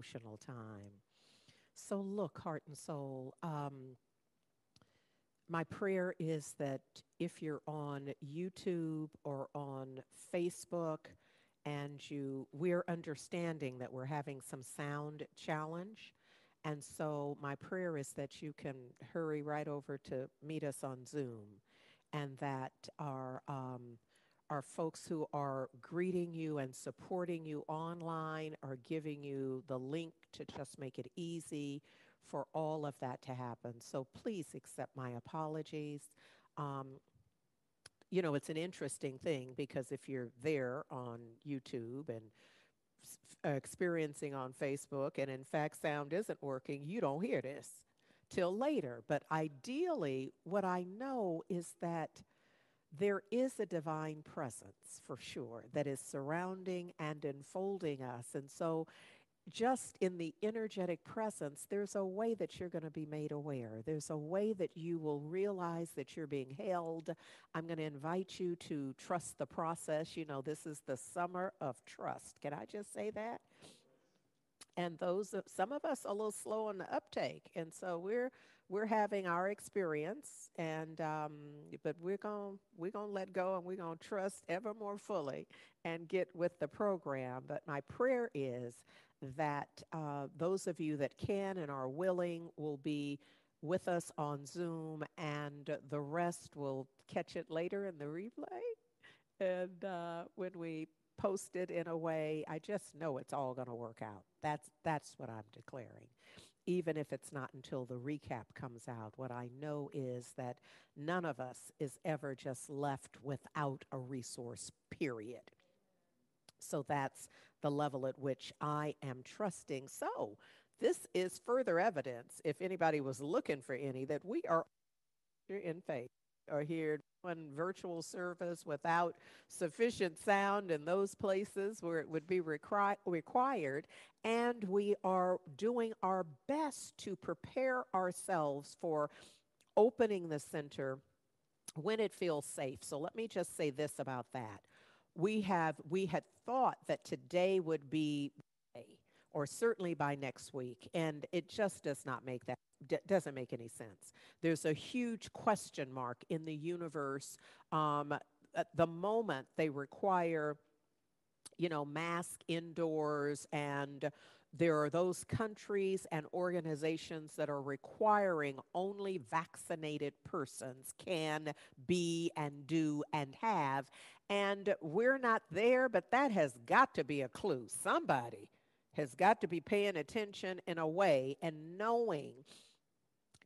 devotional time. So, look, heart and soul, um, my prayer is that if you're on YouTube or on Facebook and you we're understanding that we're having some sound challenge and so my prayer is that you can hurry right over to meet us on Zoom and that our um, our folks who are greeting you and supporting you online are giving you the link to just make it easy for all of that to happen. So please accept my apologies. Um, you know, it's an interesting thing because if you're there on YouTube and uh, experiencing on Facebook, and in fact, sound isn't working, you don't hear this till later. But ideally, what I know is that there is a divine presence for sure that is surrounding and enfolding us. And so, just in the energetic presence, there's a way that you're going to be made aware. There's a way that you will realize that you're being held. I'm going to invite you to trust the process. You know, this is the summer of trust. Can I just say that? And those, some of us, a little slow on the uptake, and so we're we're having our experience, and um, but we're gonna we're gonna let go and we're gonna trust ever more fully and get with the program. But my prayer is that uh, those of you that can and are willing will be with us on Zoom, and the rest will catch it later in the replay. And uh, when we post it in a way, I just know it's all going to work out. That's that's what I'm declaring even if it's not until the recap comes out. What I know is that none of us is ever just left without a resource, period. So that's the level at which I am trusting. So this is further evidence, if anybody was looking for any, that we are in faith, are here one virtual service without sufficient sound in those places where it would be requi- required. And we are doing our best to prepare ourselves for opening the center when it feels safe. So let me just say this about that. We have we had thought that today would be or certainly by next week and it just does not make that d- doesn't make any sense. There's a huge question mark in the universe. Um, at the moment, they require, you know, mask indoors and there are those countries and organizations that are requiring only vaccinated persons can be and do and have. And we're not there, but that has got to be a clue. Somebody has got to be paying attention in a way and knowing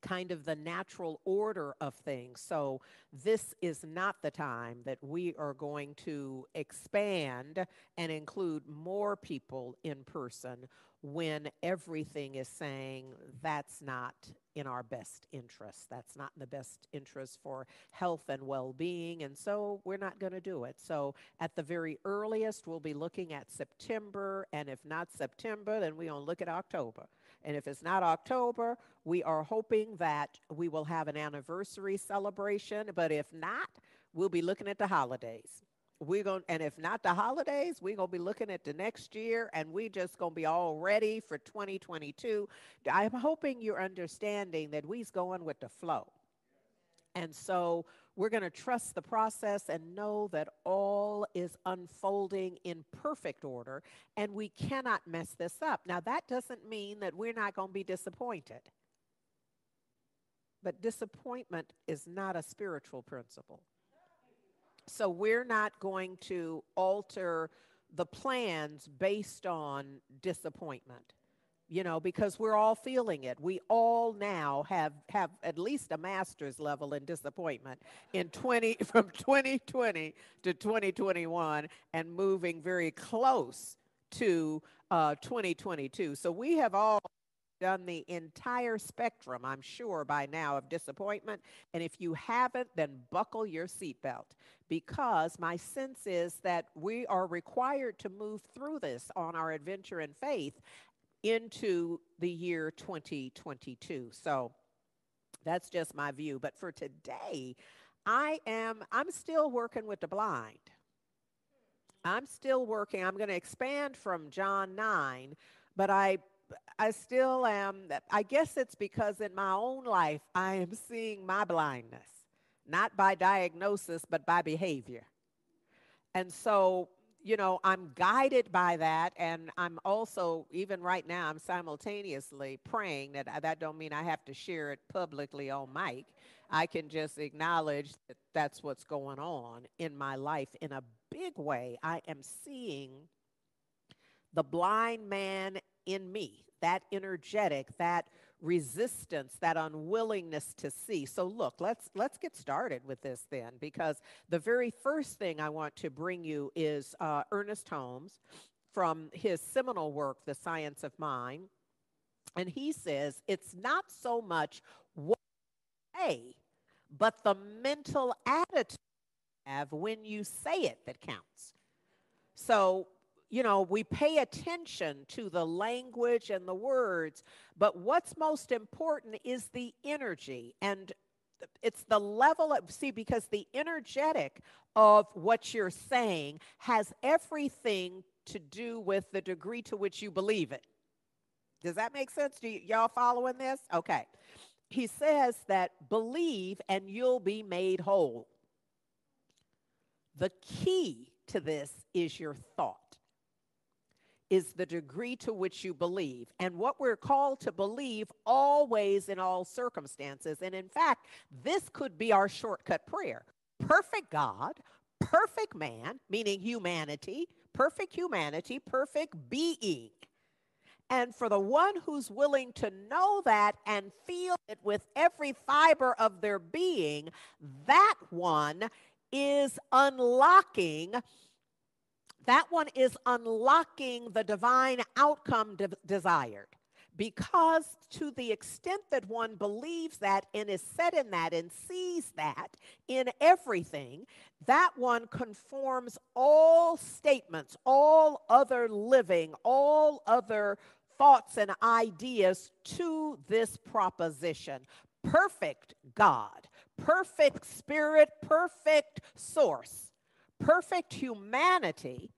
kind of the natural order of things. So, this is not the time that we are going to expand and include more people in person when everything is saying that's not in our best interest. That's not in the best interest for health and well being. And so we're not going to do it. So at the very earliest, we'll be looking at September. And if not September, then we're going to look at October. And if it's not October, we are hoping that we will have an anniversary celebration. But if not, we'll be looking at the holidays. We're going and if not the holidays, we're gonna be looking at the next year and we just gonna be all ready for 2022. I'm hoping you're understanding that we's going with the flow. And so we're going to trust the process and know that all is unfolding in perfect order and we cannot mess this up. Now, that doesn't mean that we're not going to be disappointed. But disappointment is not a spiritual principle. So we're not going to alter the plans based on disappointment you know because we're all feeling it. We all now have have at least a master's level in disappointment in 20 from 2020 to 2021 and moving very close to uh, 2022 so we have all done the entire spectrum i'm sure by now of disappointment. And if you haven't then buckle your seatbelt because my sense is that we are required to move through this on our adventure in faith into the year 2022. So that's just my view. But for today, I am I'm still working with the blind. I'm still working. I'm going to expand from John 9, but I I still am I guess it's because in my own life I am seeing my blindness, not by diagnosis but by behavior. And so you know, I'm guided by that, and I'm also even right now I'm simultaneously praying that uh, that don't mean I have to share it publicly on mic. I can just acknowledge that that's what's going on in my life in a big way. I am seeing the blind man in me, that energetic, that resistance, that unwillingness to see. So look, let's let's get started with this then, because the very first thing I want to bring you is uh, Ernest Holmes from his seminal work, The Science of Mind, and he says it's not so much what you say, but the mental attitude you have when you say it that counts. So you know, we pay attention to the language and the words, but what's most important is the energy. And it's the level of, see, because the energetic of what you're saying has everything to do with the degree to which you believe it. Does that make sense? Do y- y'all following this? Okay. He says that believe and you'll be made whole. The key to this is your thought is the degree to which you believe. And what we're called to believe always in all circumstances. And in fact, this could be our shortcut prayer. Perfect God, perfect man, meaning humanity, perfect humanity, perfect being. And for the one who's willing to know that and feel it with every fiber of their being, that one is unlocking that one is unlocking the divine outcome de- desired. Because to the extent that one believes that and is set in that and sees that in everything, that one conforms all statements, all other living, all other thoughts and ideas to this proposition. Perfect God, perfect spirit, perfect source perfect humanity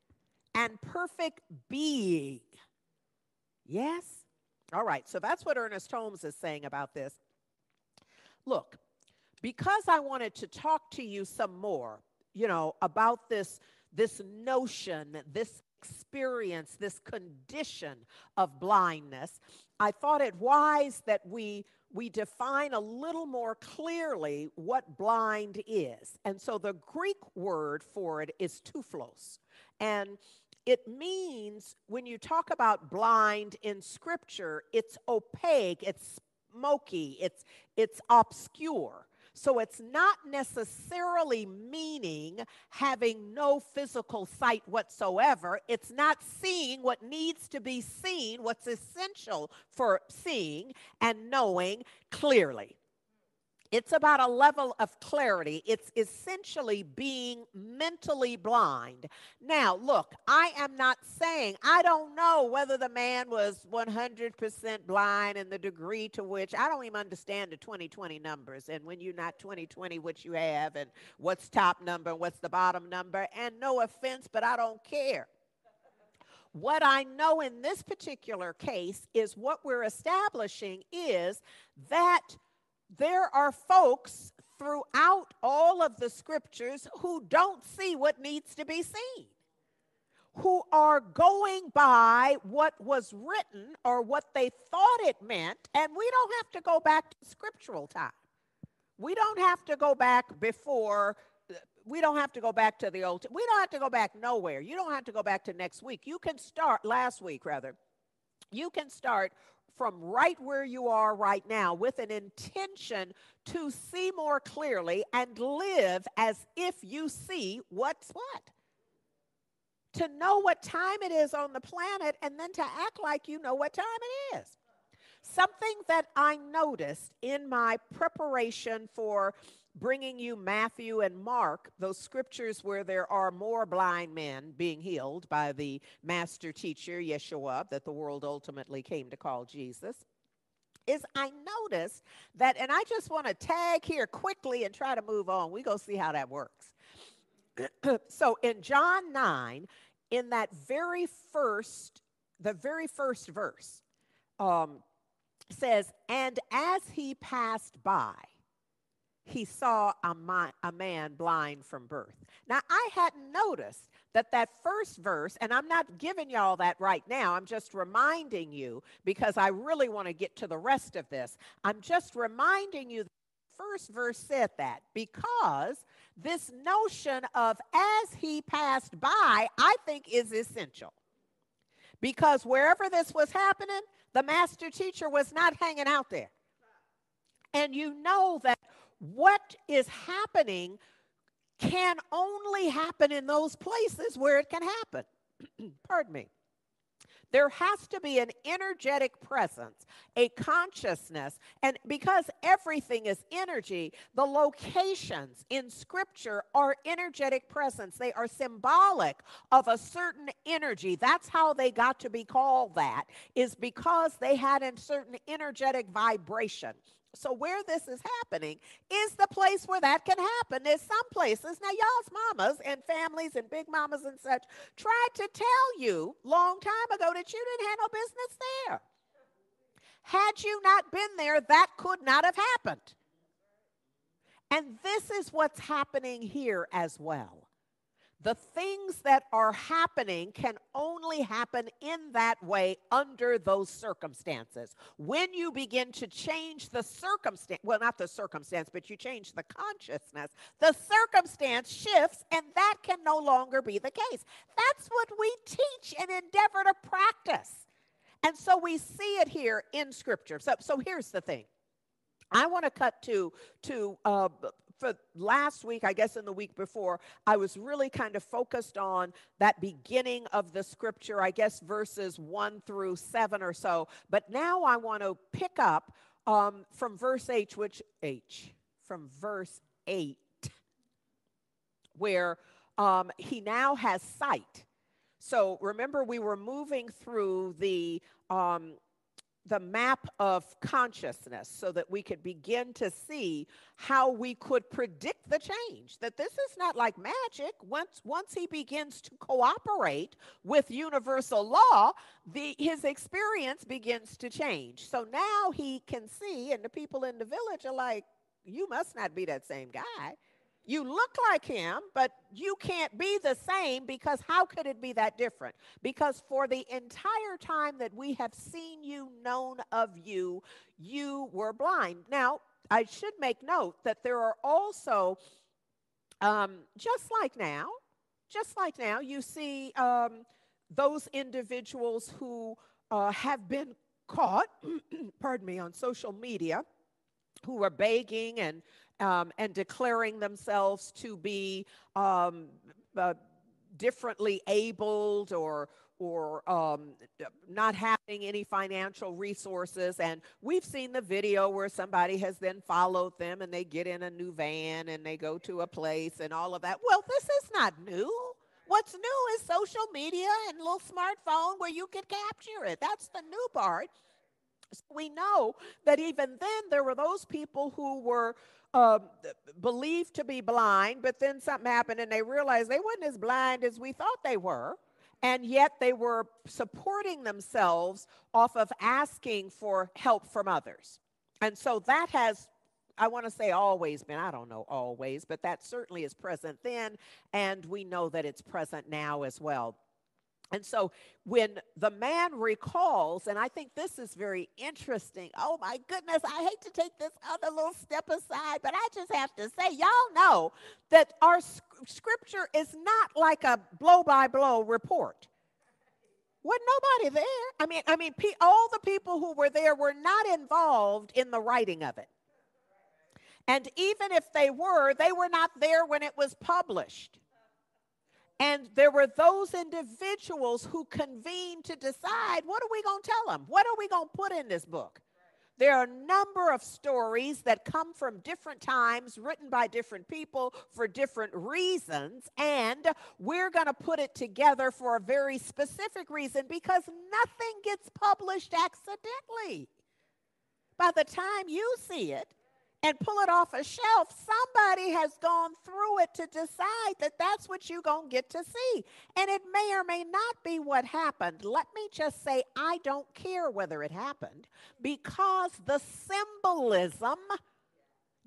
and perfect being. Yes? All right, so that's what Ernest Holmes is saying about this. Look, because I wanted to talk to you some more, you know, about this this notion, this experience, this condition of blindness, I thought it wise that we we define a little more clearly what blind is. And so the Greek word for it is tuflos. And it means when you talk about blind in scripture, it's opaque, it's smoky, it's it's obscure. So it's not necessarily meaning having no physical sight whatsoever. It's not seeing what needs to be seen, what's essential for seeing and knowing clearly. It's about a level of clarity. It's essentially being mentally blind. Now, look, I am not saying, I don't know whether the man was 100% blind and the degree to which, I don't even understand the 2020 numbers and when you're not 2020, what you have and what's top number and what's the bottom number. And no offense, but I don't care. What I know in this particular case is what we're establishing is that there are folks throughout all of the scriptures who don't see what needs to be seen, who are going by what was written or what they thought it meant, and we don't have to go back to scriptural time. We don't have to go back before we don't have to go back to the old we don't have to go back nowhere. You don't have to go back to next week. You can start last week rather. You can start from right where you are right now with an intention to see more clearly and live as if you see what's what. To know what time it is on the planet and then to act like you know what time it is. Something that I noticed in my preparation for bringing you Matthew and Mark, those scriptures where there are more blind men being healed by the master teacher, Yeshua, that the world ultimately came to call Jesus, is I noticed that, and I just want to tag here quickly and try to move on. We go see how that works. so in John 9, in that very first, the very first verse, um, says, And as he passed by, he saw a, mi- a man blind from birth. Now, I hadn't noticed that that first verse, and I'm not giving y'all that right now, I'm just reminding you because I really want to get to the rest of this. I'm just reminding you first verse said that because this notion of as he passed by, I think is essential. Because wherever this was happening, the master teacher was not hanging out there. And you know that what is happening can only happen in those places where it can happen. Pardon me. There has to be an energetic presence, a consciousness. And because everything is energy, the locations in Scripture are energetic presence. They are symbolic of a certain energy. That's how they got to be called that, is because they had a certain energetic vibration. So, where this is happening is the place where that can happen. There's some places, now, y'all's mamas and families and big mamas and such tried to tell you long time ago that you didn't have no business there. Had you not been there, that could not have happened. And this is what's happening here as well the things that are happening can only happen in that way under those circumstances. When you begin to change the circumstance, well, not the circumstance, but you change the consciousness, the circumstance shifts, and that can no longer be the case. That's what we teach and endeavor to practice. And so we see it here in Scripture. So, so here's the thing. I want to cut to to uh, for last week, I guess in the week before, I was really kind of focused on that beginning of the scripture, I guess verses one through seven or so. But now I want to pick up um, from verse H, which H, from verse eight, where um, he now has sight. So remember, we were moving through the um, the map of consciousness so that we could begin to see how we could predict the change that this is not like magic. Once once he begins to cooperate with universal law the his experience begins to change. So now he can see and the people in the village are like you must not be that same guy you look like him, but you can't be the same because how could it be that different? Because for the entire time that we have seen you, known of you, you were blind. Now, I should make note that there are also, um, just like now, just like now, you see um, those individuals who uh, have been caught, pardon me, on social media, who are begging and um, and declaring themselves to be um, uh, differently abled or or um, not having any financial resources. And we've seen the video where somebody has then followed them and they get in a new van and they go to a place and all of that. Well, this is not new. What's new is social media and little smartphone where you can capture it. That's the new part. So we know that even then there were those people who were uh, believed to be blind, but then something happened and they realized they weren't as blind as we thought they were. And yet they were supporting themselves off of asking for help from others. And so that has, I want to say always been, I don't know always, but that certainly is present then. And we know that it's present now as well. And so when the man recalls, and I think this is very interesting. Oh my goodness, I hate to take this other little step aside, but I just have to say, y'all know that our scripture is not like a blow by blow report. Wasn't nobody there. I mean, I mean, all the people who were there were not involved in the writing of it. And even if they were, they were not there when it was published. And there were those individuals who convened to decide what are we going to tell them? What are we going to put in this book? There are a number of stories that come from different times, written by different people for different reasons, and we're going to put it together for a very specific reason because nothing gets published accidentally. By the time you see it, and pull it off a shelf, somebody has gone through it to decide that that's what you're going to get to see. And it may or may not be what happened. Let me just say, I don't care whether it happened because the symbolism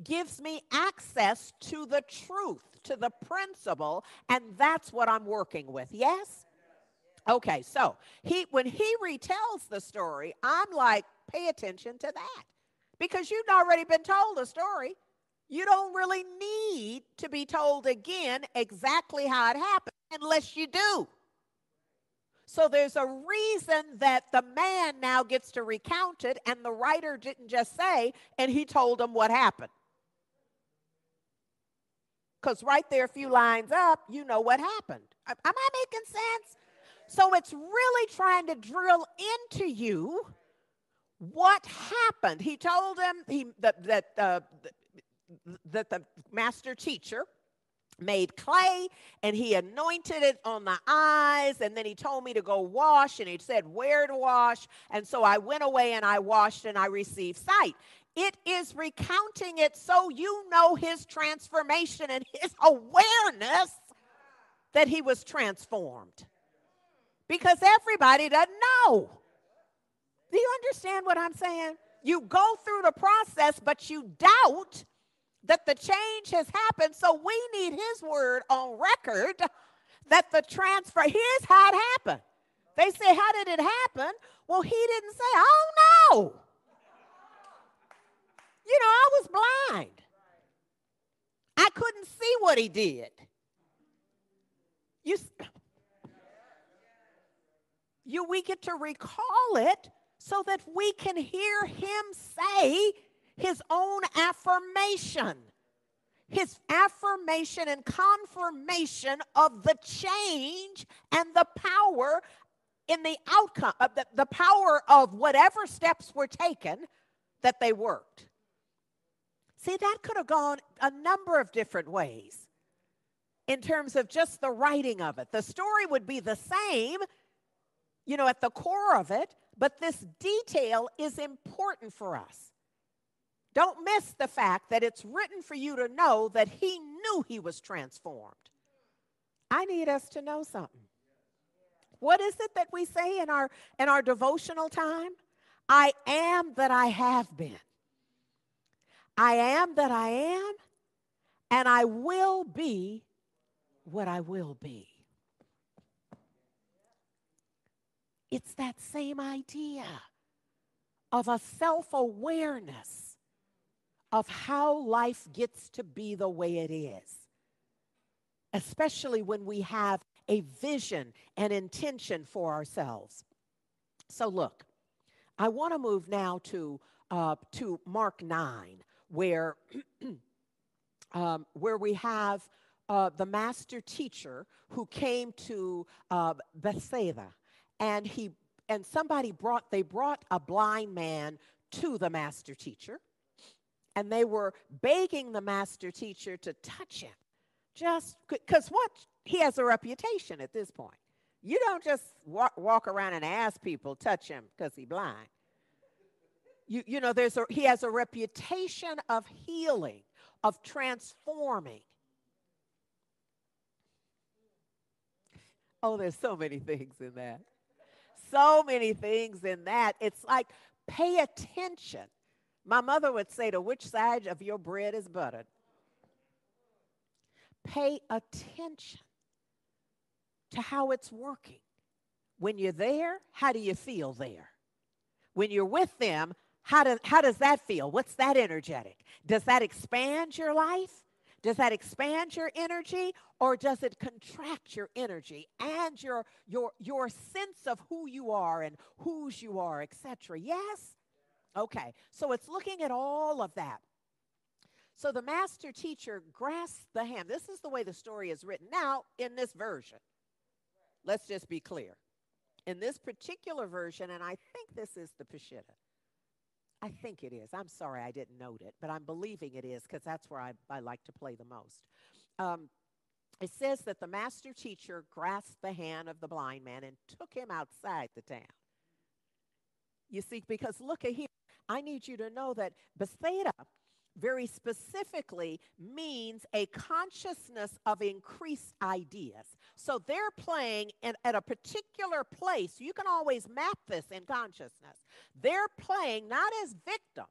gives me access to the truth, to the principle, and that's what I'm working with. Yes? Okay, so he when he retells the story, I'm like, pay attention to that because you've already been told a story. You don't really need to be told again exactly how it happened unless you do. So there's a reason that the man now gets to recount it, and the writer didn't just say, and he told him what happened. Because right there, a few lines up, you know what happened. Am I making sense? So it's really trying to drill into you what happened. He told him he, that, that, uh, that the master teacher made clay and he anointed it on the eyes and then he told me to go wash and he said where to wash and so I went away and I washed and I received sight. It is recounting it so you know his transformation and his awareness that he was transformed. Because everybody doesn't know. Do you understand what I'm saying? You go through the process, but you doubt that the change has happened. So we need his word on record that the transfer, here's how it happened. They say, How did it happen? Well, he didn't say, Oh no. You know, I was blind. I couldn't see what he did. You, you we get to recall it so that we can hear him say his own affirmation. His affirmation and confirmation of the change and the power in the outcome, of the, the power of whatever steps were taken that they worked. See, that could have gone a number of different ways in terms of just the writing of it. The story would be the same, you know, at the core of it, but this detail is important for us. Don't miss the fact that it's written for you to know that he knew he was transformed. I need us to know something. What is it that we say in our in our devotional time? I am that I have been. I am that I am, and I will be what I will be. It's that same idea of a self awareness of how life gets to be the way it is, especially when we have a vision and intention for ourselves. So, look, I want to move now to, uh, to Mark 9, where, um, where we have uh, the master teacher who came to uh, Bethsaida and he and somebody brought they brought a blind man to the master teacher and they were begging the master teacher to touch him. Just because what? He has a reputation at this point. You don't just walk, walk around and ask people touch him because he's blind. You, you know there's a, he has a reputation of healing of transforming. Oh there's so many things in that so many things in that. It's like, pay attention. My mother would say to which side of your bread is buttered. Pay attention to how it's working. When you're there, how do you feel there? When you're with them, how, do, how does that feel? What's that energetic? Does that expand your life? Does that expand your energy or does it contract your energy and your your your sense of who you are and whose you are, etc.? Yes? Okay. So it's looking at all of that. So the master teacher grasps the hand. This is the way the story is written. Now, in this version, let's just be clear. In this particular version, and I think this is the Peshitta, I think it is. I'm sorry I didn't note it, but I'm believing it is because that's where I, I like to play the most. Um, it says that the master teacher grasped the hand of the blind man and took him outside the town. You see, because look at here, I need you to know that Bethsaida, very specifically means a consciousness of increased ideas. So they're playing in, at a particular place. You can always map this in consciousness. They're playing not as victims,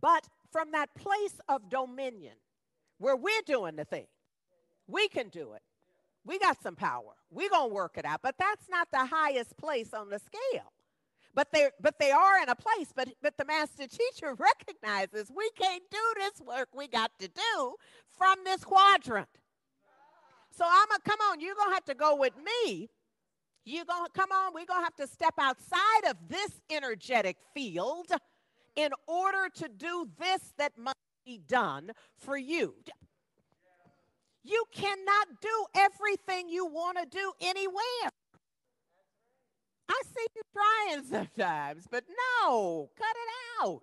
but from that place of dominion where we're doing the thing. We can do it. We got some power. We're going to work it out. But that's not the highest place on the scale. But they but they are in a place, but but the master teacher recognizes we can't do this work we got to do from this quadrant. So I'm gonna come on, you're gonna have to go with me. You're gonna come on, we're gonna have to step outside of this energetic field in order to do this that must be done for you. You cannot do everything you want to do anywhere. I see you trying sometimes, but no, cut it out.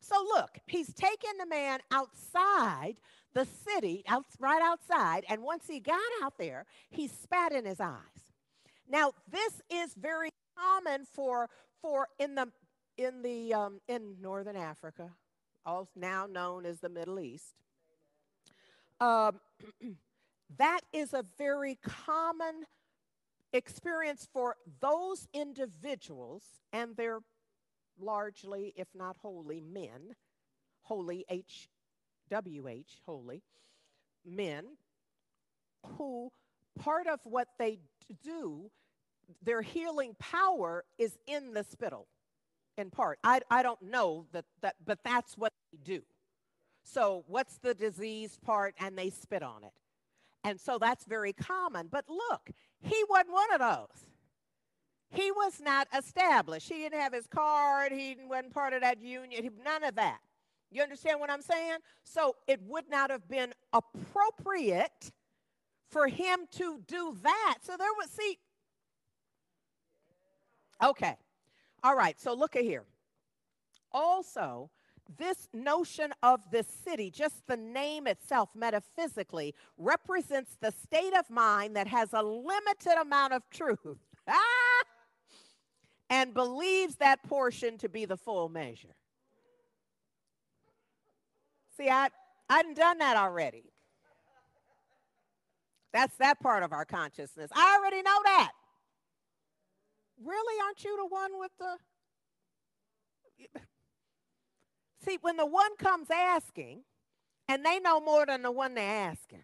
So look, he's taken the man outside the city, out, right outside, and once he got out there, he spat in his eyes. Now, this is very common for for in the in the um, in northern Africa, all now known as the Middle East. Um, that is a very common experience for those individuals, and they're largely, if not wholly, men, holy, H W H, holy, men, who part of what they do, their healing power is in the spittle, in part. I, I don't know that, that, but that's what they do. So, what's the disease part? And they spit on it. And so that's very common. But look, he wasn't one of those. He was not established. He didn't have his card. He wasn't part of that union. None of that. You understand what I'm saying? So it would not have been appropriate for him to do that. So there was, see, okay. All right, so look at here. Also, this notion of this city, just the name itself metaphysically, represents the state of mind that has a limited amount of truth and believes that portion to be the full measure. See, I, I've done that already. That's that part of our consciousness. I already know that. Really, aren't you the one with the See, when the one comes asking, and they know more than the one they're asking.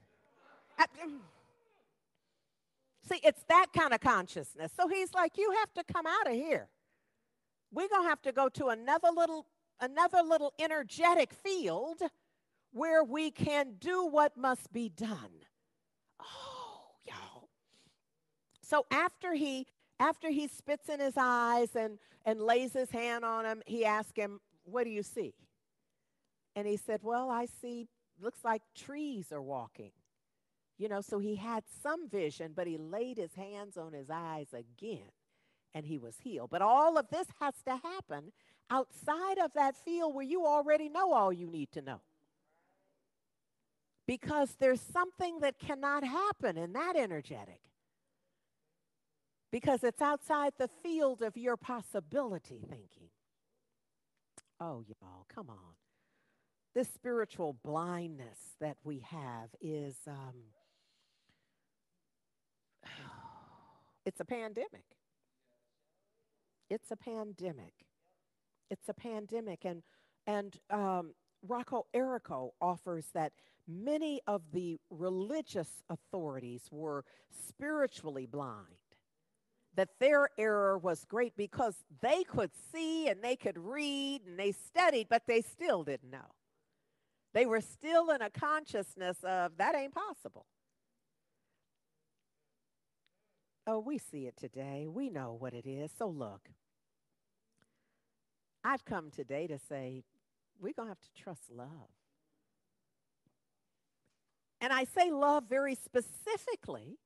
I, see, it's that kind of consciousness. So he's like, you have to come out of here. We're gonna have to go to another little, another little energetic field where we can do what must be done. Oh, y'all. So after he after he spits in his eyes and and lays his hand on him, he asks him, "What do you see?" And he said, Well, I see, looks like trees are walking. You know, so he had some vision, but he laid his hands on his eyes again and he was healed. But all of this has to happen outside of that field where you already know all you need to know. Because there's something that cannot happen in that energetic. Because it's outside the field of your possibility thinking. Oh, y'all, come on this spiritual blindness that we have is um, it's a pandemic. It's a pandemic. It's a pandemic, and and um, Rocco Errico offers that many of the religious authorities were spiritually blind. That their error was great because they could see and they could read and they studied, but they still didn't know. They were still in a consciousness of that ain't possible. Oh, we see it today. We know what it is. So look, I've come today to say we're going to have to trust love. And I say love very specifically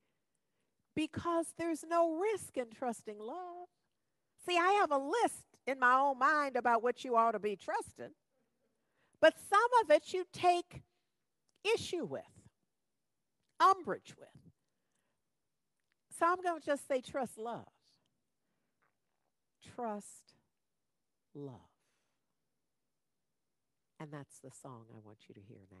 because there's no risk in trusting love. See, I have a list in my own mind about what you ought to be trusting. But some of it you take issue with, umbrage with. So I'm going to just say, trust love. Trust love. And that's the song I want you to hear now.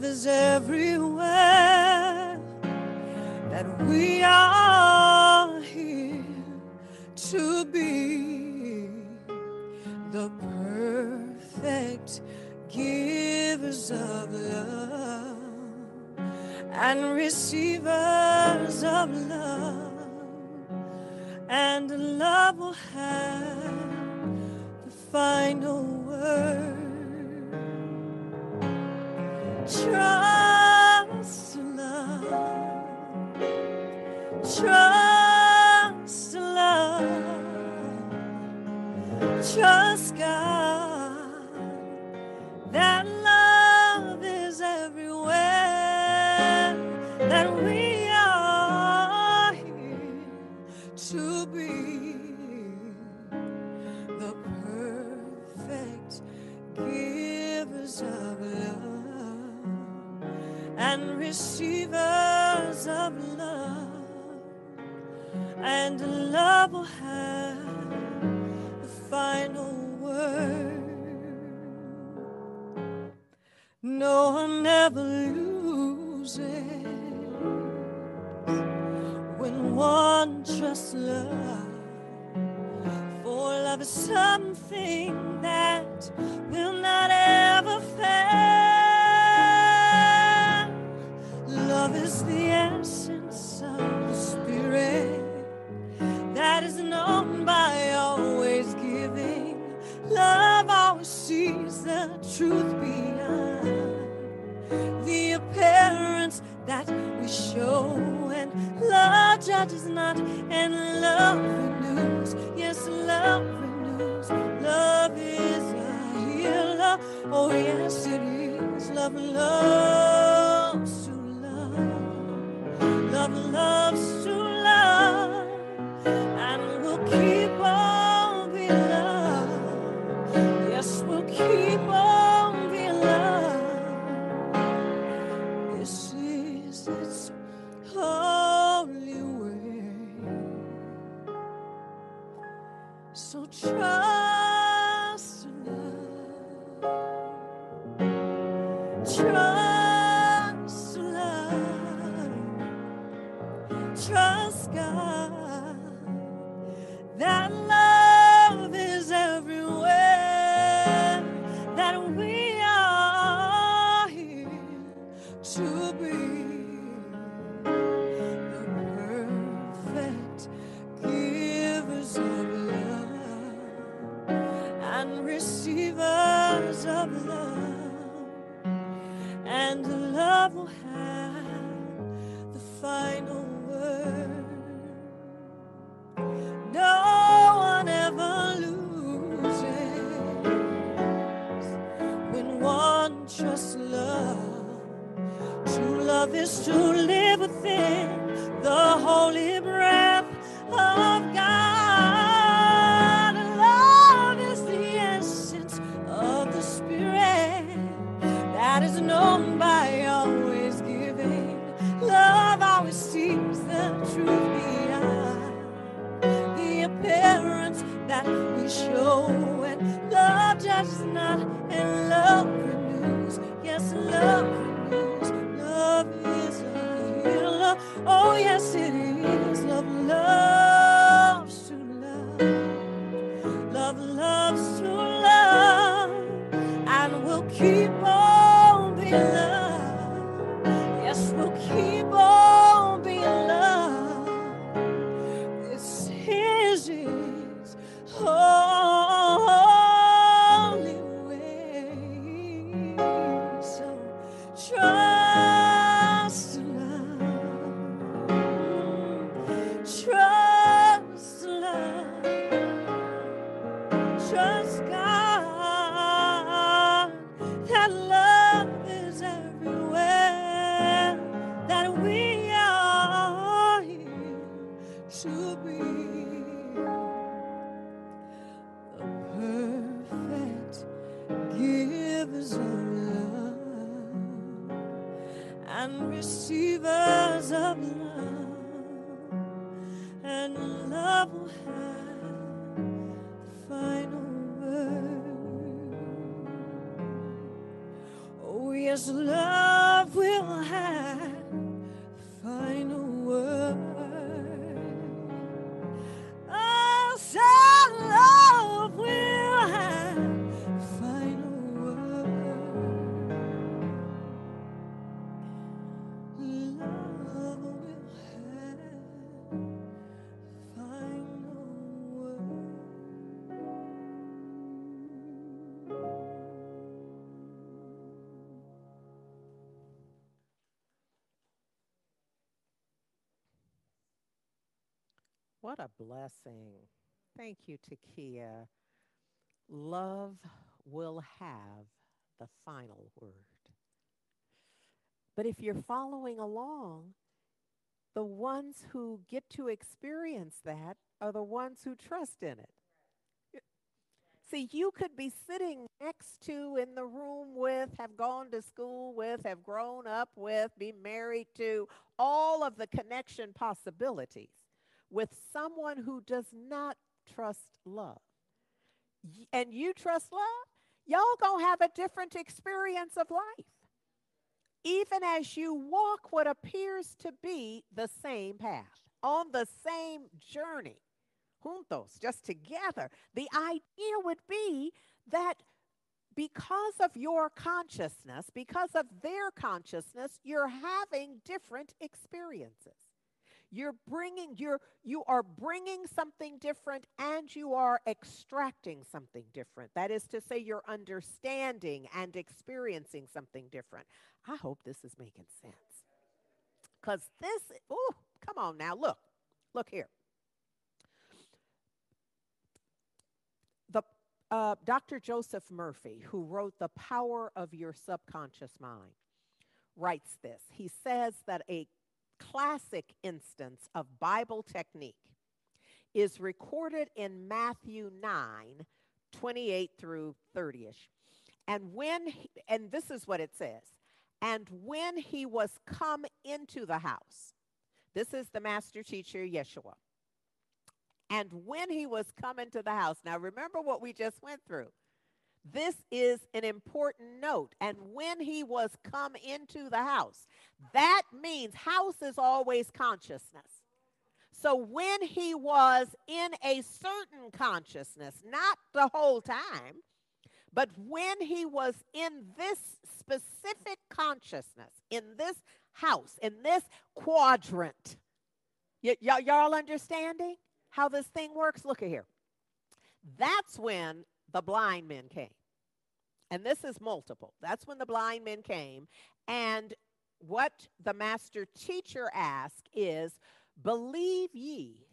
love is everywhere, that we are here to be the perfect givers of love and receivers of love, and love will have the final word. trust love. Trust receivers of love, and love will have the final word. No one ever loses when one trusts love, for love is something that sees the truth behind the appearance that we show. And love judges not, and love renews. Yes, love renews. Love is a healer. Oh, yes, it is. Love loves to love. Love loves So try. To be blessing. Thank you, Takia. Love will have the final word. But if you're following along, the ones who get to experience that are the ones who trust in it. See, you could be sitting next to, in the room with, have gone to school with, have grown up with, be married to, all of the connection possibilities with someone who does not trust love. And you trust love, y'all gonna have a different experience of life. Even as you walk what appears to be the same path, on the same journey, juntos, just together. The idea would be that because of your consciousness, because of their consciousness, you're having different experiences you're bringing you're you are bringing something different and you are extracting something different. That is to say you're understanding and experiencing something different. I hope this is making sense. Because this oh come on now look look here. The uh, dr joseph murphy who wrote the power of your subconscious mind writes this. He says that a classic instance of Bible technique is recorded in Matthew 9, 28 through 30 ish. And when, he, and this is what it says, and when he was come into the house, this is the master teacher, Yeshua. And when he was come into the house, now remember what we just went through. This is an important note. And when he was come into the house, that means house is always consciousness. So when he was in a certain consciousness, not the whole time, but when he was in this specific consciousness, in this house, in this quadrant, y- y- y'all understanding how this thing works? Look at here. That's when the blind men came. And this is multiple. That's when the blind men came. And what the master teacher asked is, Believe ye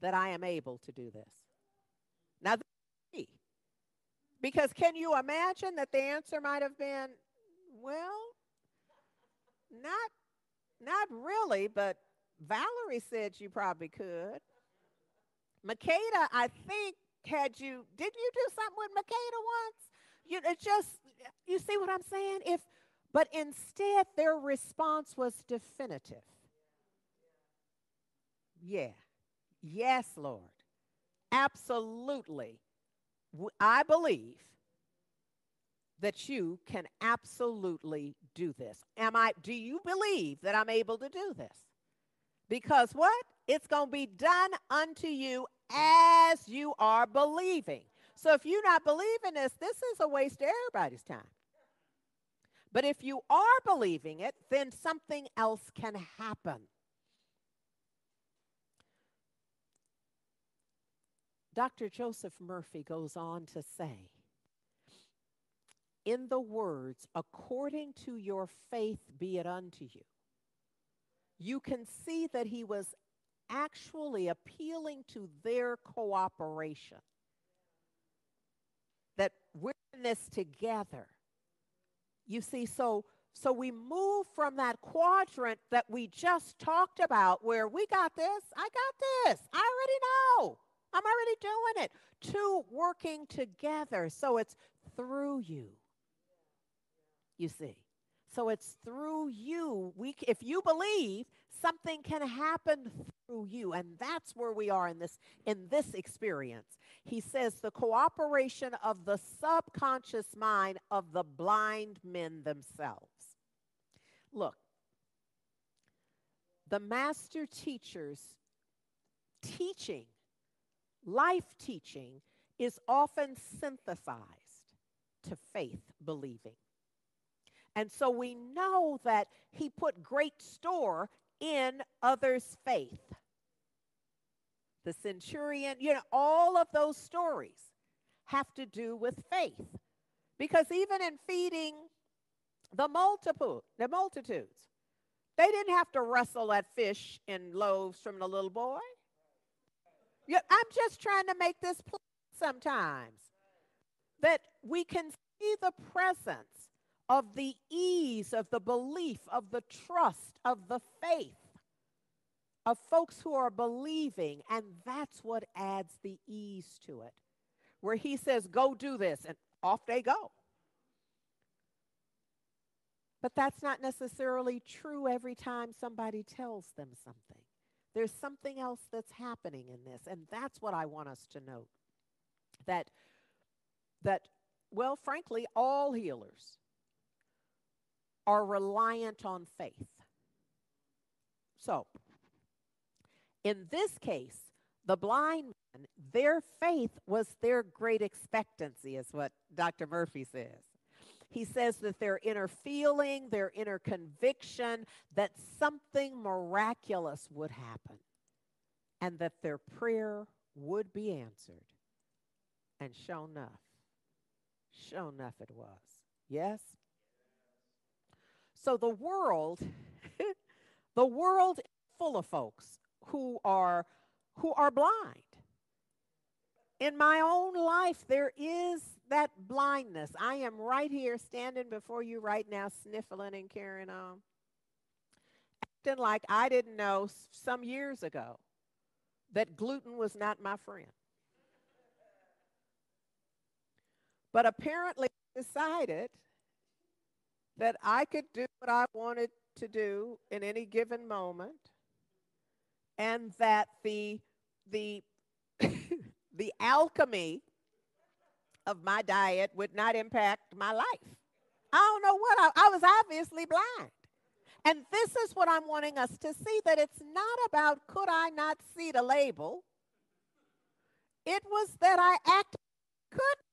that I am able to do this? Now, because can you imagine that the answer might have been, Well, not, not really, but Valerie said you probably could. Makeda, I think, had you, didn't you do something with Makeda once? You it just, you see what I'm saying? If, but instead their response was definitive. Yeah. Yes, Lord. Absolutely. I believe that you can absolutely do this. Am I do you believe that I'm able to do this? Because what? It's going to be done unto you as you are believing. So if you're not believing this, this is a waste of everybody's time. But if you are believing it, then something else can happen. Dr. Joseph Murphy goes on to say, in the words, according to your faith be it unto you, you can see that he was actually appealing to their cooperation. That we're in this together. You see, so so we move from that quadrant that we just talked about where we got this, I got this, I already know. I'm already doing it. To working together. So it's through you. You see. So it's through you. We, if you believe, something can happen through you, and that's where we are in this in this experience. He says the cooperation of the subconscious mind of the blind men themselves. Look, the master teachers teaching, life teaching, is often synthesized to faith believing. And so we know that he put great store in others' faith. The centurion, you know, all of those stories have to do with faith. Because even in feeding the multiple, the multitudes, they didn't have to wrestle that fish in loaves from the little boy. Yeah, I'm just trying to make this plain sometimes that we can see the presence of the ease, of the belief, of the trust, of the faith of folks who are believing. And that's what adds the ease to it, where he says, Go do this, and off they go. But that's not necessarily true every time somebody tells them something. There's something else that's happening in this, and that's what I want us to note. That that well, frankly, all healers are reliant on faith. So, in this case, the blind men, their faith was their great expectancy, is what Dr. Murphy says. He says that their inner feeling, their inner conviction that something miraculous would happen and that their prayer would be answered. And sure enough, sure enough it was. Yes? So the world, the world is full of folks who are who are blind. In my own life, there is that blindness. I am right here standing before you right now, sniffling and carrying on. Acting like I didn't know some years ago that gluten was not my friend. But apparently decided that I could do what I wanted to do in any given moment and that the the the alchemy of my diet would not impact my life. I don't know what I, I was obviously blind. And this is what I'm wanting us to see that it's not about could I not see the label. It was that I acted could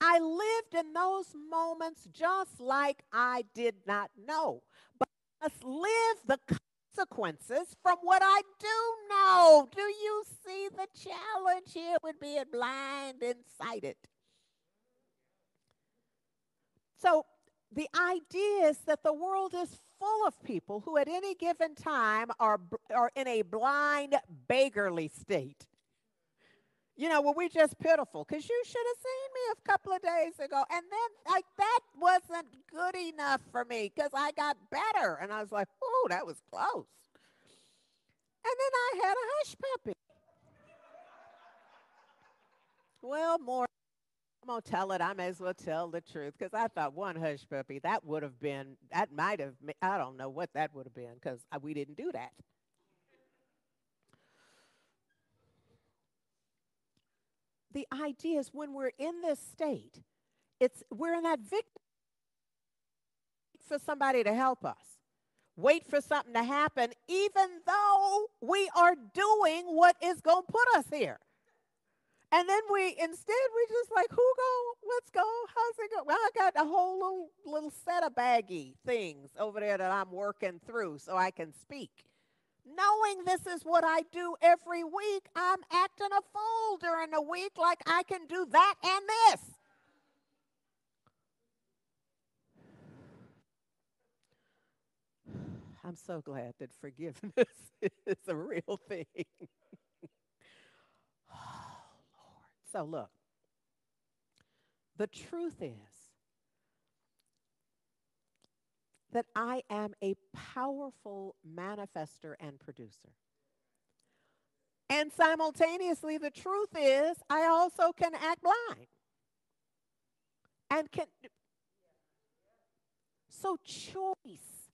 I lived in those moments just like I did not know. But I must live the consequences from what I do know. Do you see the challenge here with being blind and sighted? So the idea is that the world is full of people who at any given time are, are in a blind, beggarly state you know, we're just pitiful because you should have seen me a couple of days ago. And then, like, that wasn't good enough for me because I got better. And I was like, oh, that was close. And then I had a hush puppy. Well, more. I'm going to tell it. I may as well tell the truth because I thought one hush puppy, that would have been, that might have, I don't know what that would have been because uh, we didn't do that. The idea is when we're in this state, it's we're in that victim for somebody to help us. Wait for something to happen, even though we are doing what is going to put us here. And then we instead we just like, who go? Let's go. How's it go? Well, I got a whole little little set of baggy things over there that I'm working through so I can speak knowing this is what I do every week, I'm acting a fool during the week like I can do that and this. I'm so glad that forgiveness is a real thing. oh, Lord. So, look, the truth is that I am a powerful manifester and producer. And simultaneously, the truth is, I also can act blind. And can. So, choice,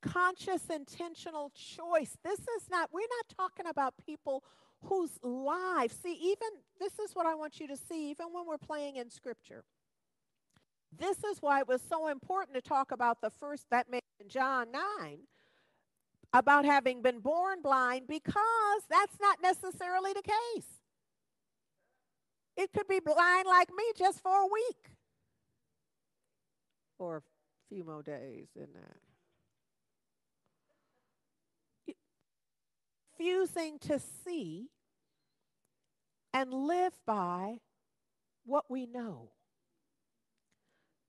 conscious, intentional choice. This is not, we're not talking about people whose lives, see, even this is what I want you to see, even when we're playing in scripture. This is why it was so important to talk about the first that made in John 9 about having been born blind because that's not necessarily the case. It could be blind like me just for a week or a few more days in that. Refusing to see and live by what we know.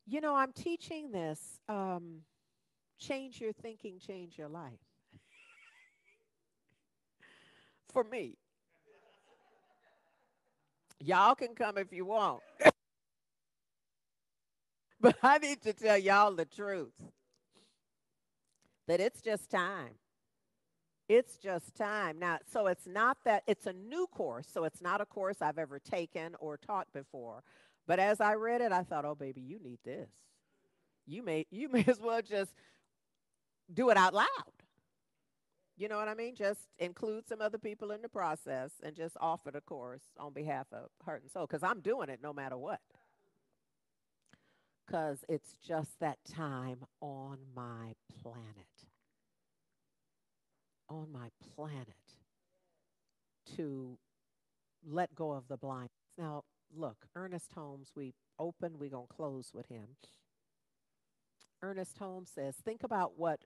You know, I'm teaching this um, change your thinking, change your life. For me. Y'all can come if you want. but I need to tell y'all the truth that it's just time. It's just time. Now, so it's not that it's a new course, so it's not a course I've ever taken or taught before. But as I read it, I thought, oh, baby, you need this. You may, you may as well just do it out loud. You know what I mean? Just include some other people in the process and just offer the course on behalf of Heart and Soul because I'm doing it no matter what. Because it's just that time on my planet. On my planet to let go of the blind. Now, look, Ernest Holmes, we open, we're going to close with him. Ernest Holmes says, think about what,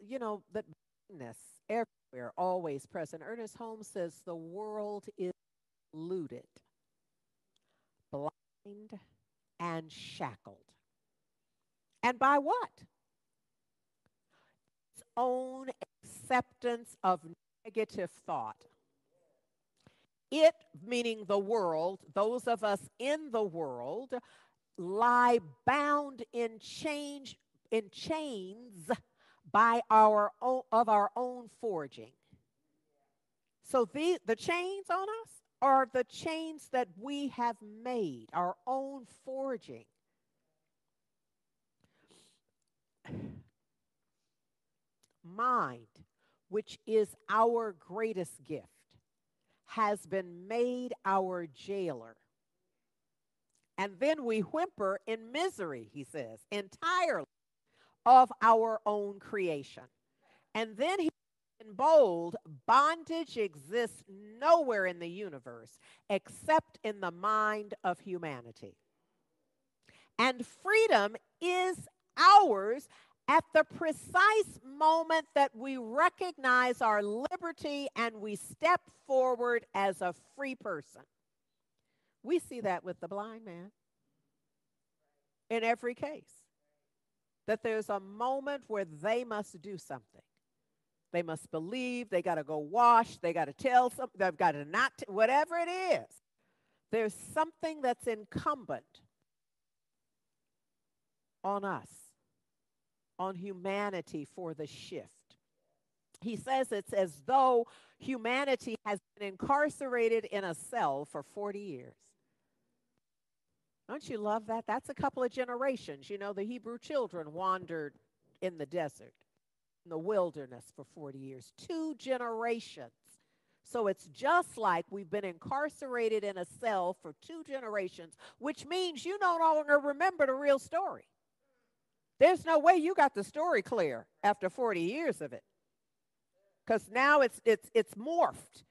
you know, that blindness everywhere, always present. Ernest Holmes says, the world is looted, blind, and shackled. And by what? Its own acceptance of negative thought it, meaning the world, those of us in the world, lie bound in change in chains by our own, of our own forging. So the, the chains on us are the chains that we have made, our own forging. Mind, which is our greatest gift has been made our jailer. And then we whimper in misery, he says, entirely of our own creation. And then he in bold, bondage exists nowhere in the universe except in the mind of humanity. And freedom is ours at the precise moment that we recognize our liberty and we step forward as a free person. We see that with the blind man in every case. That there's a moment where they must do something. They must believe, they got to go wash, they got to tell something, they've got to not, t- whatever it is. There's something that's incumbent on us on humanity for the shift. He says it's as though humanity has been incarcerated in a cell for 40 years. Don't you love that? That's a couple of generations. You know, the Hebrew children wandered in the desert, in the wilderness for 40 years. Two generations. So it's just like we've been incarcerated in a cell for two generations, which means you no longer remember the real story. There's no way you got the story clear after 40 years of it. Because now it's it's it's morphed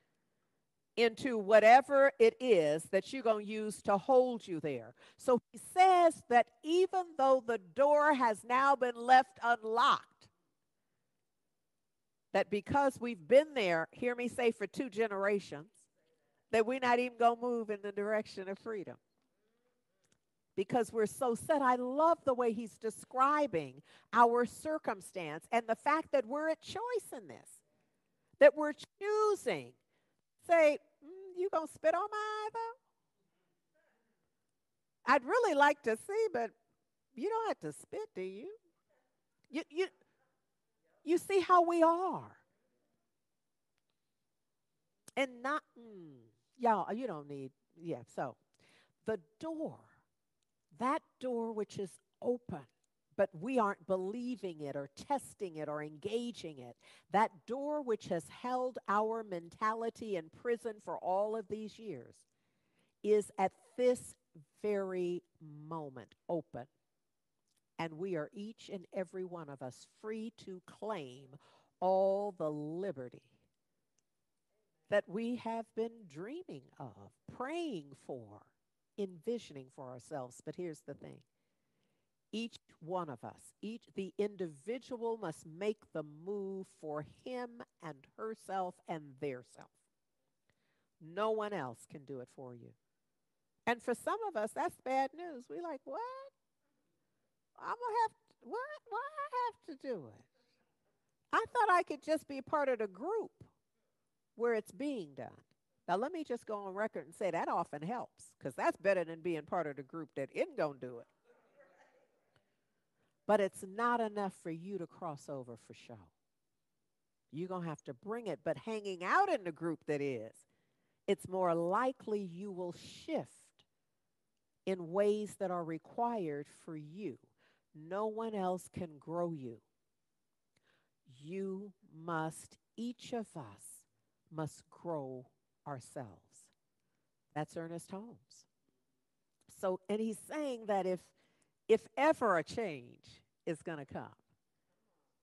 into whatever it is that you're going to use to hold you there. So he says that even though the door has now been left unlocked, that because we've been there, hear me say, for two generations, that we're not even going to move in the direction of freedom because we're so set. I love the way he's describing our circumstance and the fact that we're at choice in this, that we're choosing. Say, mm, you gonna spit on my eye though? I'd really like to see, but you don't have to spit, do you? You you you see how we are. And not mm, y'all, you don't need, yeah. So the door, that door which is open, but we aren't believing it or testing it or engaging it. That door which has held our mentality in prison for all of these years is at this very moment open. And we are each and every one of us free to claim all the liberty that we have been dreaming of, praying for, envisioning for ourselves. But here's the thing each one of us, each the individual must make the move for him and herself and their self. No one else can do it for you. And for some of us, that's bad news. We like, what? I'm gonna have to, what? Why I have to do it? I thought I could just be part of the group where it's being done. Now let me just go on record and say that often helps because that's better than being part of the group that isn't gonna do it. But it's not enough for you to cross over for show. You're going to have to bring it. But hanging out in the group that is, it's more likely you will shift in ways that are required for you. No one else can grow you. You must, each of us must grow ourselves. That's Ernest Holmes. So, and he's saying that if if ever a change is going to come,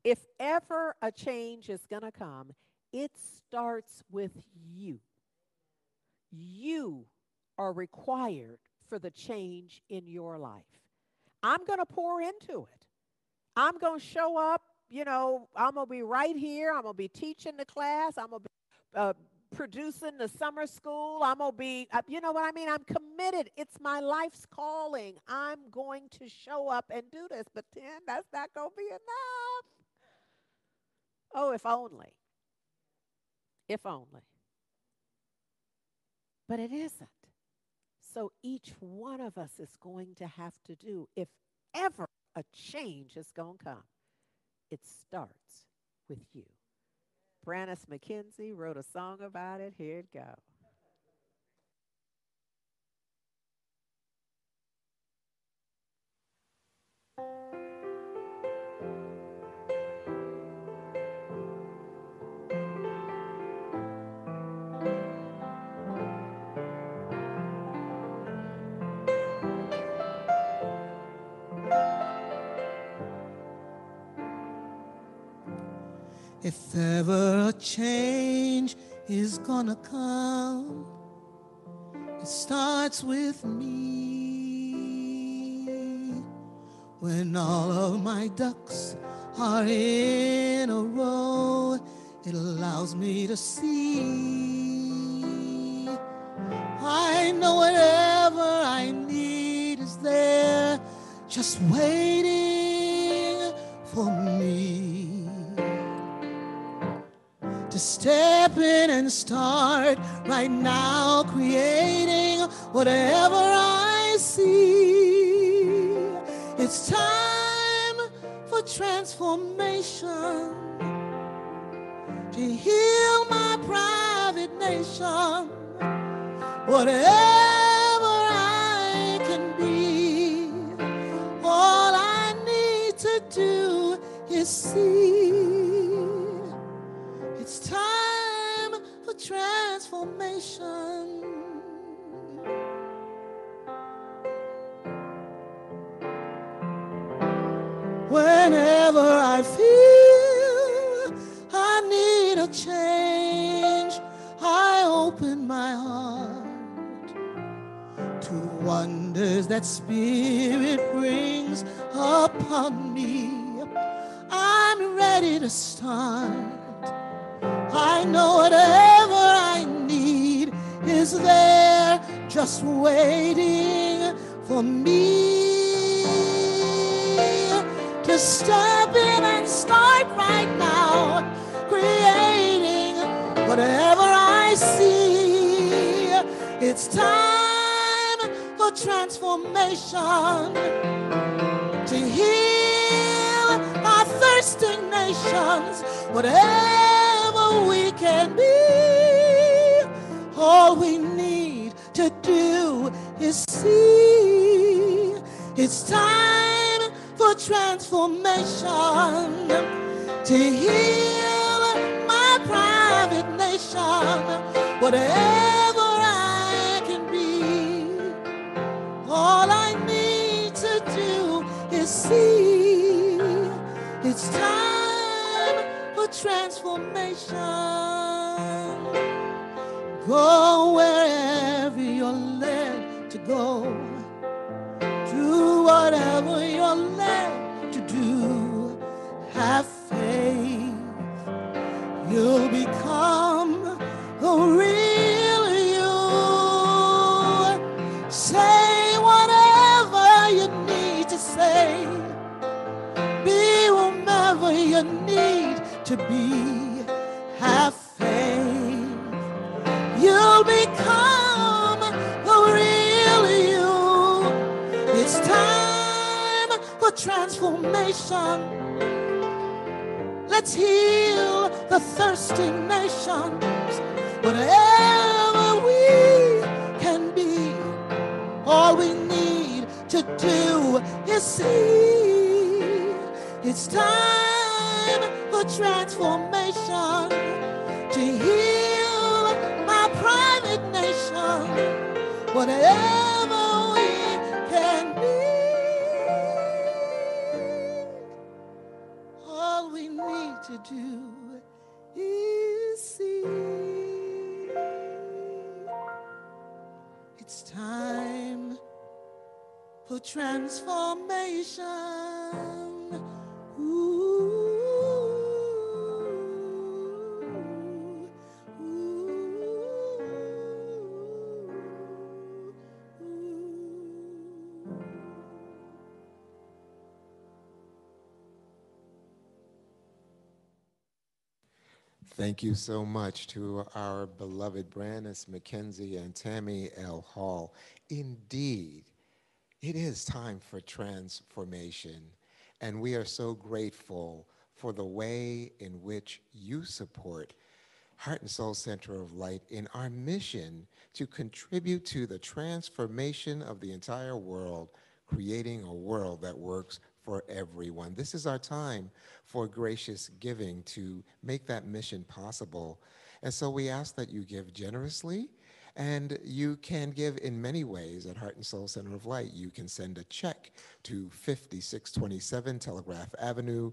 if ever a change is going to come, it starts with you. You are required for the change in your life. I'm going to pour into it. I'm going to show up. You know, I'm going to be right here. I'm going to be teaching the class. I'm going to be uh, producing the summer school. I'm going to be, uh, you know what I mean? I'm committed. It's my life's calling. I'm going to show up and do this. But then that's not going to be enough. Oh, if only. If only. But it isn't. So each one of us is going to have to do, if ever a change is going to come, it starts with you. Brannis McKenzie wrote a song about it. Here it goes. If ever a change is gonna come, it starts with me. When all of my ducks are in a row, it allows me to see. I know whatever I need is there, just waiting and start right now, creating whatever I see. It's time for transformation to heal my private nation. Whatever I can be, all I need to do is see. Wonders that Spirit brings upon me. I'm ready to start. I know whatever I need is there just waiting for me to step in and start right now, creating whatever I see. It's time for for transformation to heal our thirsting nations, whatever we can be. All we need to do is see. It's time for transformation to heal my private nation, whatever see. It's time for transformation. Go wherever you're led to go. Do whatever to be. Have faith. You'll become the real you. It's time for transformation. Let's heal the thirsty nations. Whatever we can be, all we need to do is see. It's time transformation to heal my private nation. Whatever we can be, all we need to do is see. It's time for transformation. Ooh, Thank you so much to our beloved Brandis McKenzie and Tammy L. Hall. Indeed, it is time for transformation, and we are so grateful for the way in which you support Heart and Soul Center of Light in our mission to contribute to the transformation of the entire world, creating a world that works for everyone. This is our time for gracious giving to make that mission possible. And so we ask that you give generously. And you can give in many ways at Heart and Soul Center of Light. You can send a check to 5627 Telegraph Avenue,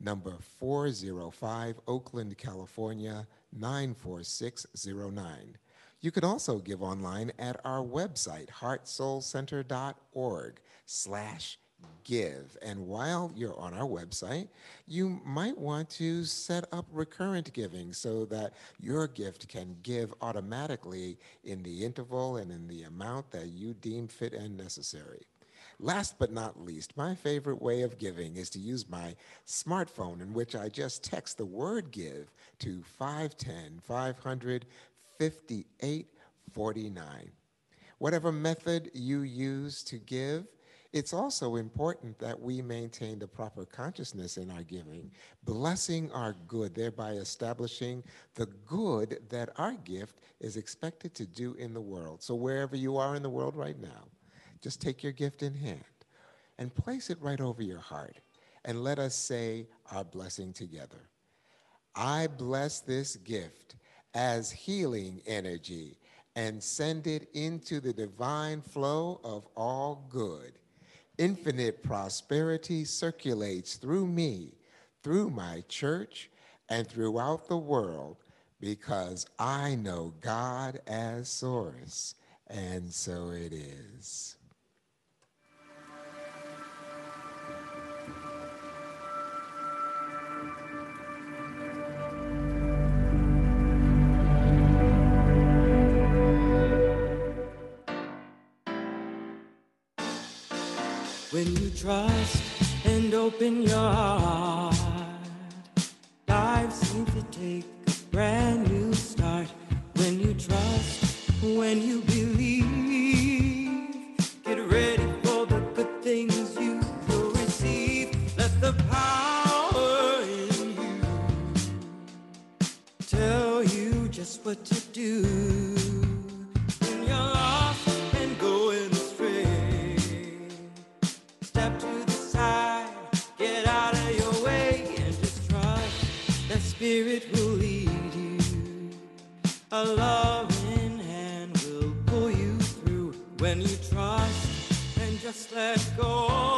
number 405, Oakland, California, 94609. You can also give online at our website, heartsoulcenter.org slash give. And while you're on our website, you might want to set up recurrent giving so that your gift can give automatically in the interval and in the amount that you deem fit and necessary. Last but not least, my favorite way of giving is to use my smartphone, in which I just text the word give to 510 500 5849. Whatever method you use to give, it's also important that we maintain the proper consciousness in our giving, blessing our good, thereby establishing the good that our gift is expected to do in the world. So, wherever you are in the world right now, just take your gift in hand and place it right over your heart, and let us say our blessing together. I bless this gift as healing energy and send it into the divine flow of all good. Infinite prosperity circulates through me, through my church, and throughout the world because I know God as source, and so it is. trust and open your heart. Life seems to take a brand new start when you trust, when you believe. Get ready for the good things you will receive. Let the power in you tell you just what to do. Let go.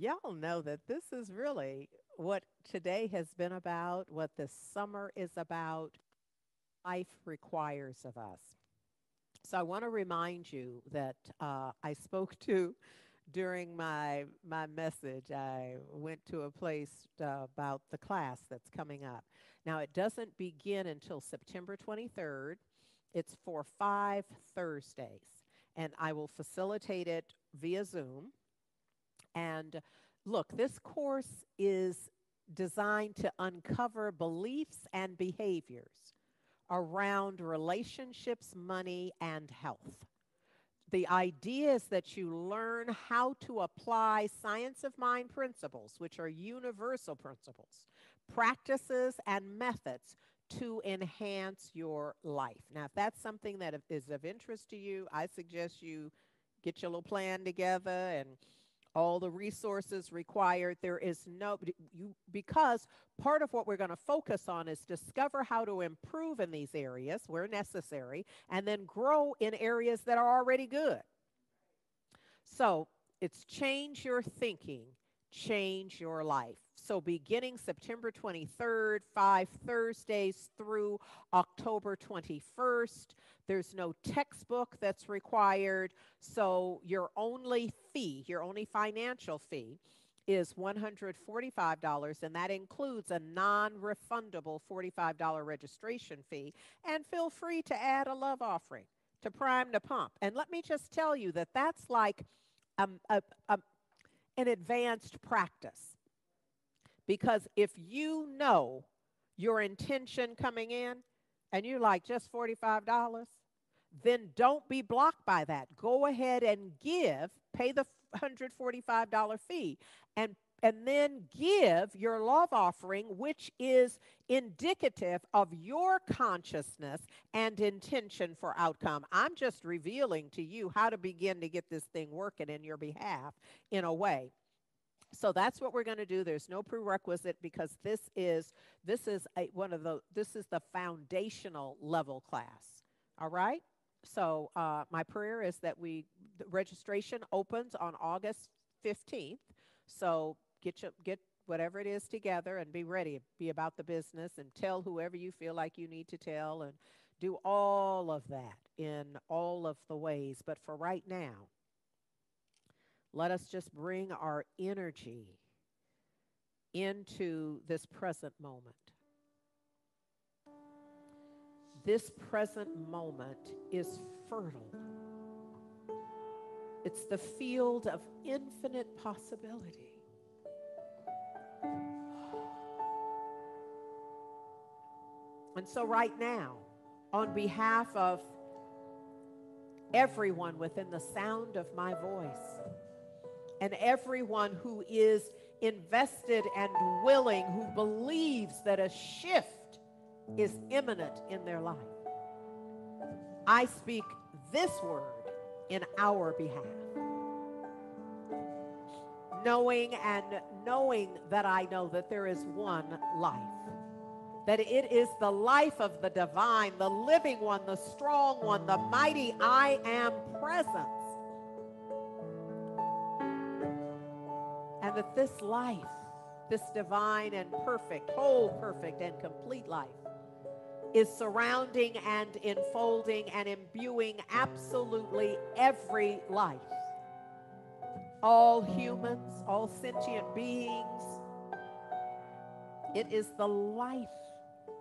Y'all know that this is really what today has been about, what this summer is about, life requires of us. So I want to remind you that uh, I spoke to during my my message. I went to a place uh, about the class that's coming up. Now it doesn't begin until September 23rd. It's for five Thursdays, and I will facilitate it via Zoom. And look, this course is designed to uncover beliefs and behaviors around relationships, money, and health. The idea is that you learn how to apply science of mind principles, which are universal principles, practices, and methods to enhance your life. Now, if that's something that is of interest to you, I suggest you get your little plan together and all the resources required. There is no you because part of what we're going to focus on is discover how to improve in these areas where necessary and then grow in areas that are already good. So, it's change your thinking, change your life. So, beginning September 23rd, five Thursdays through October 21st, there's no textbook that's required. So, your only fee, your only financial fee, is $145, and that includes a non refundable $45 registration fee. And feel free to add a love offering to prime the pump. And let me just tell you that that's like um, a, a, an advanced practice. Because if you know your intention coming in and you're like, just $45, then don't be blocked by that. Go ahead and give, pay the $145 fee, and and then give your love offering, which is indicative of your consciousness and intention for outcome. I'm just revealing to you how to begin to get this thing working in your behalf in a way. So that's what we're going to do. There's no prerequisite because this is this is a, one of the this is the foundational level class. All right. So uh, my prayer is that we the registration opens on August 15th. So get your, get whatever it is together and be ready. Be about the business and tell whoever you feel like you need to tell and do all of that in all of the ways. But for right now, let us just bring our energy into this present moment. This present moment is fertile. It's the field of infinite possibility. And so, right now, on behalf of everyone within the sound of my voice, and everyone who is invested and willing, who believes that a shift is imminent in their life, I speak this word in our behalf. Knowing and knowing that I know that there is one life. That it is the life of the divine, the living one, the strong one, the mighty I am presence. And that this life, this divine and perfect, whole, perfect, and complete life, is surrounding and enfolding and imbuing absolutely every life. All humans, all sentient beings. It is the life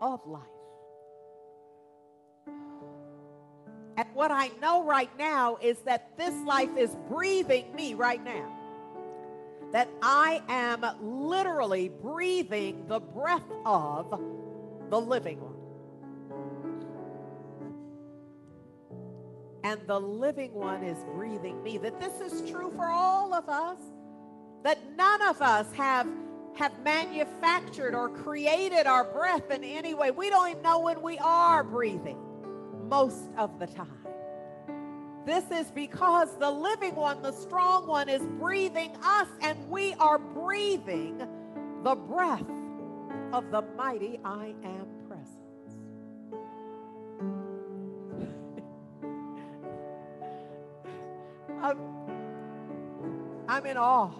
of life. And what I know right now is that this life is breathing me right now. That I am literally breathing the breath of the living and the living one is breathing me. That this is true for all of us. That none of us have have manufactured or created our breath in any way. We don't even know when we are breathing most of the time. This is because the living one, the strong one, is breathing us, and we are breathing the breath of the mighty I am I'm in awe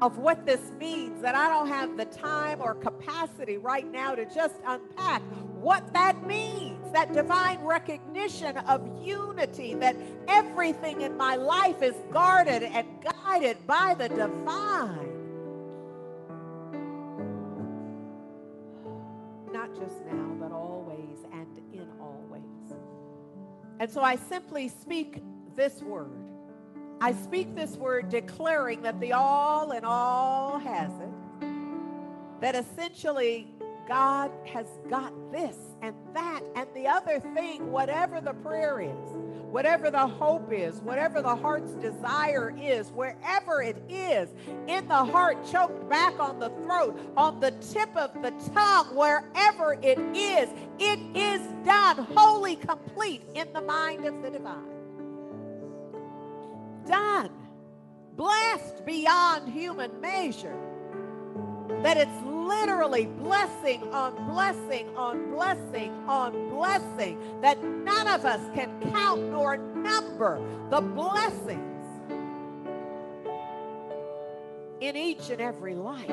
of what this means that I don't have the time or capacity right now to just unpack what that means. That divine recognition of unity, that everything in my life is guarded and guided by the divine. Not just now, but always and in all ways. And so I simply speak this word. I speak this word declaring that the all and all has it. That essentially God has got this and that and the other thing, whatever the prayer is, whatever the hope is, whatever the heart's desire is, wherever it is, in the heart, choked back on the throat, on the tip of the tongue, wherever it is, it is done wholly complete in the mind of the divine done, blessed beyond human measure. That it's literally blessing on blessing on blessing on blessing, that none of us can count nor number the blessings in each and every life.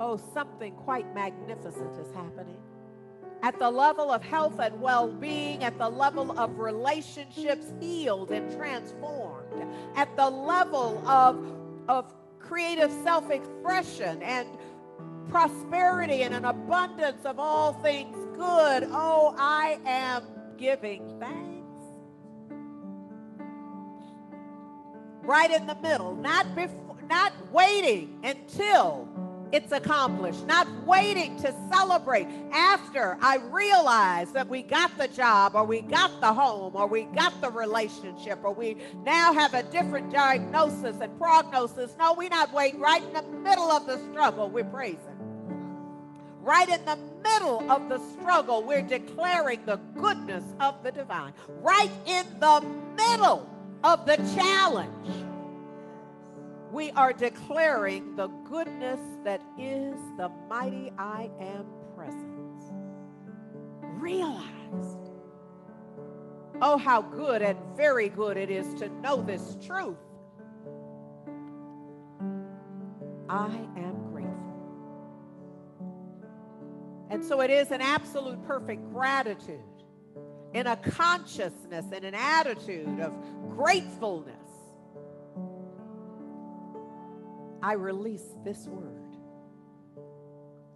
Oh, something quite magnificent is happening at the level of health and well being, at the level of relationships healed and transformed, at the level of, of creative self expression and prosperity and an abundance of all things good. Oh, I am giving thanks. Right in the middle, not before, not waiting until it's accomplished, not waiting to celebrate after I realize that we got the job or we got the home or we got the relationship or we now have a different diagnosis and prognosis. No, we're not waiting right in the middle of the struggle. We're praising. Right in the middle of the struggle, we're declaring the goodness of the divine. Right in the middle of the challenge we are declaring the goodness that is the mighty I am presence. Realized. Oh, how good and very good it is to know this truth. I am grateful. And so it is an absolute perfect gratitude in a consciousness and an attitude of gratefulness I release this word.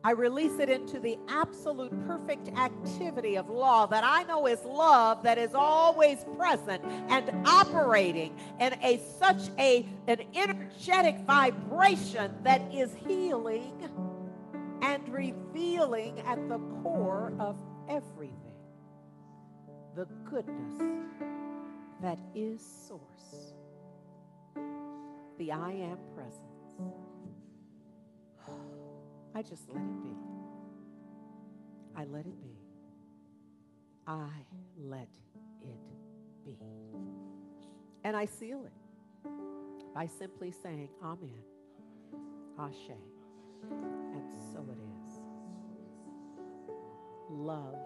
I release it into the absolute perfect activity of law that I know is love that is always present and operating in a such a an energetic vibration that is healing and revealing at the core of everything the goodness that is source. The I am present. I just let it be. I let it be. I let it be. And I seal it by simply saying, Amen, Ashe. And so it is. Love